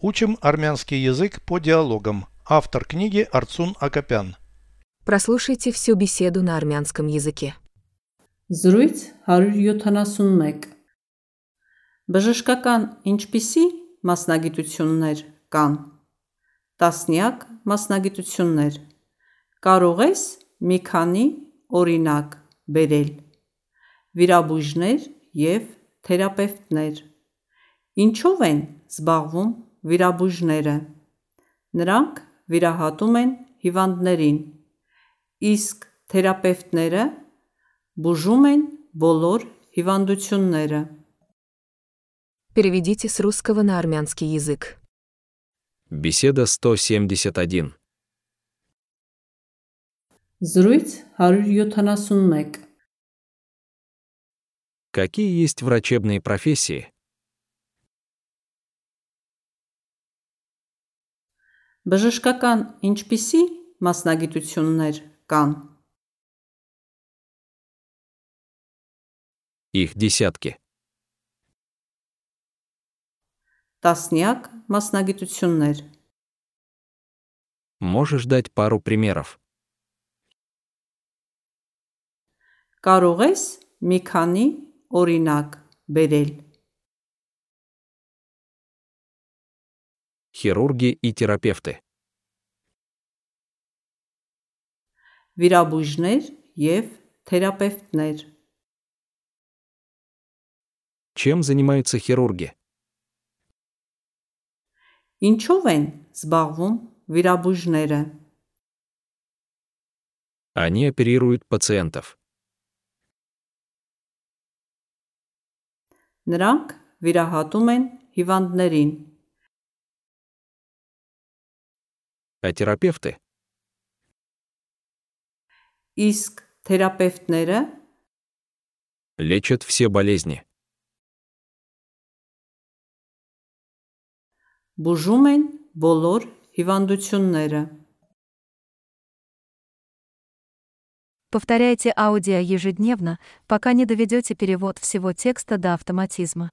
Учим армянский язык по диалогам. Автор книги Арцун Акопян. Прослушайте всю беседу на армянском языке. Զրույց 171 Բժշկական ինչպիսի մասնագիտություններ կան։ Տասնյակ մասնագիտություններ։ Կարող ես մի քանի օրինակ բերել։ Վիրաբույժներ և թերապևտներ։ Ինչով են զբաղվում վիրաբույժները։ Նրանք վիրահատում են հիվանդներին, իսկ թերապևտները բուժում են բոլոր հիվանդությունները։ Переведите с русского на армянский язык. Беседа 171. Զրույց 171 Какие есть врачебные профессии? Բժշկական ինչպիսի մասնագիտություններ կան։ Их десятки. Տասնյակ մասնագիտություններ։ Можешь дать пару примеров? Կարող ես մի քանի օրինակ բերել։ Хирурги и терапевты. Վիրաբույժներ և թերապևտներ։ Чем занимаются хирурги? Ինչով են զբաղվում վիրաբույժները։ Они оперируют пациентов. Նրանք վիրահատում են հիվանդներին, А терапевты իսկ թերապևտները лечат все болезни. բուժում են բոլոր հիվանդությունները։ Повторяйте аудио ежедневно, пока не доведете перевод всего текста до автоматизма.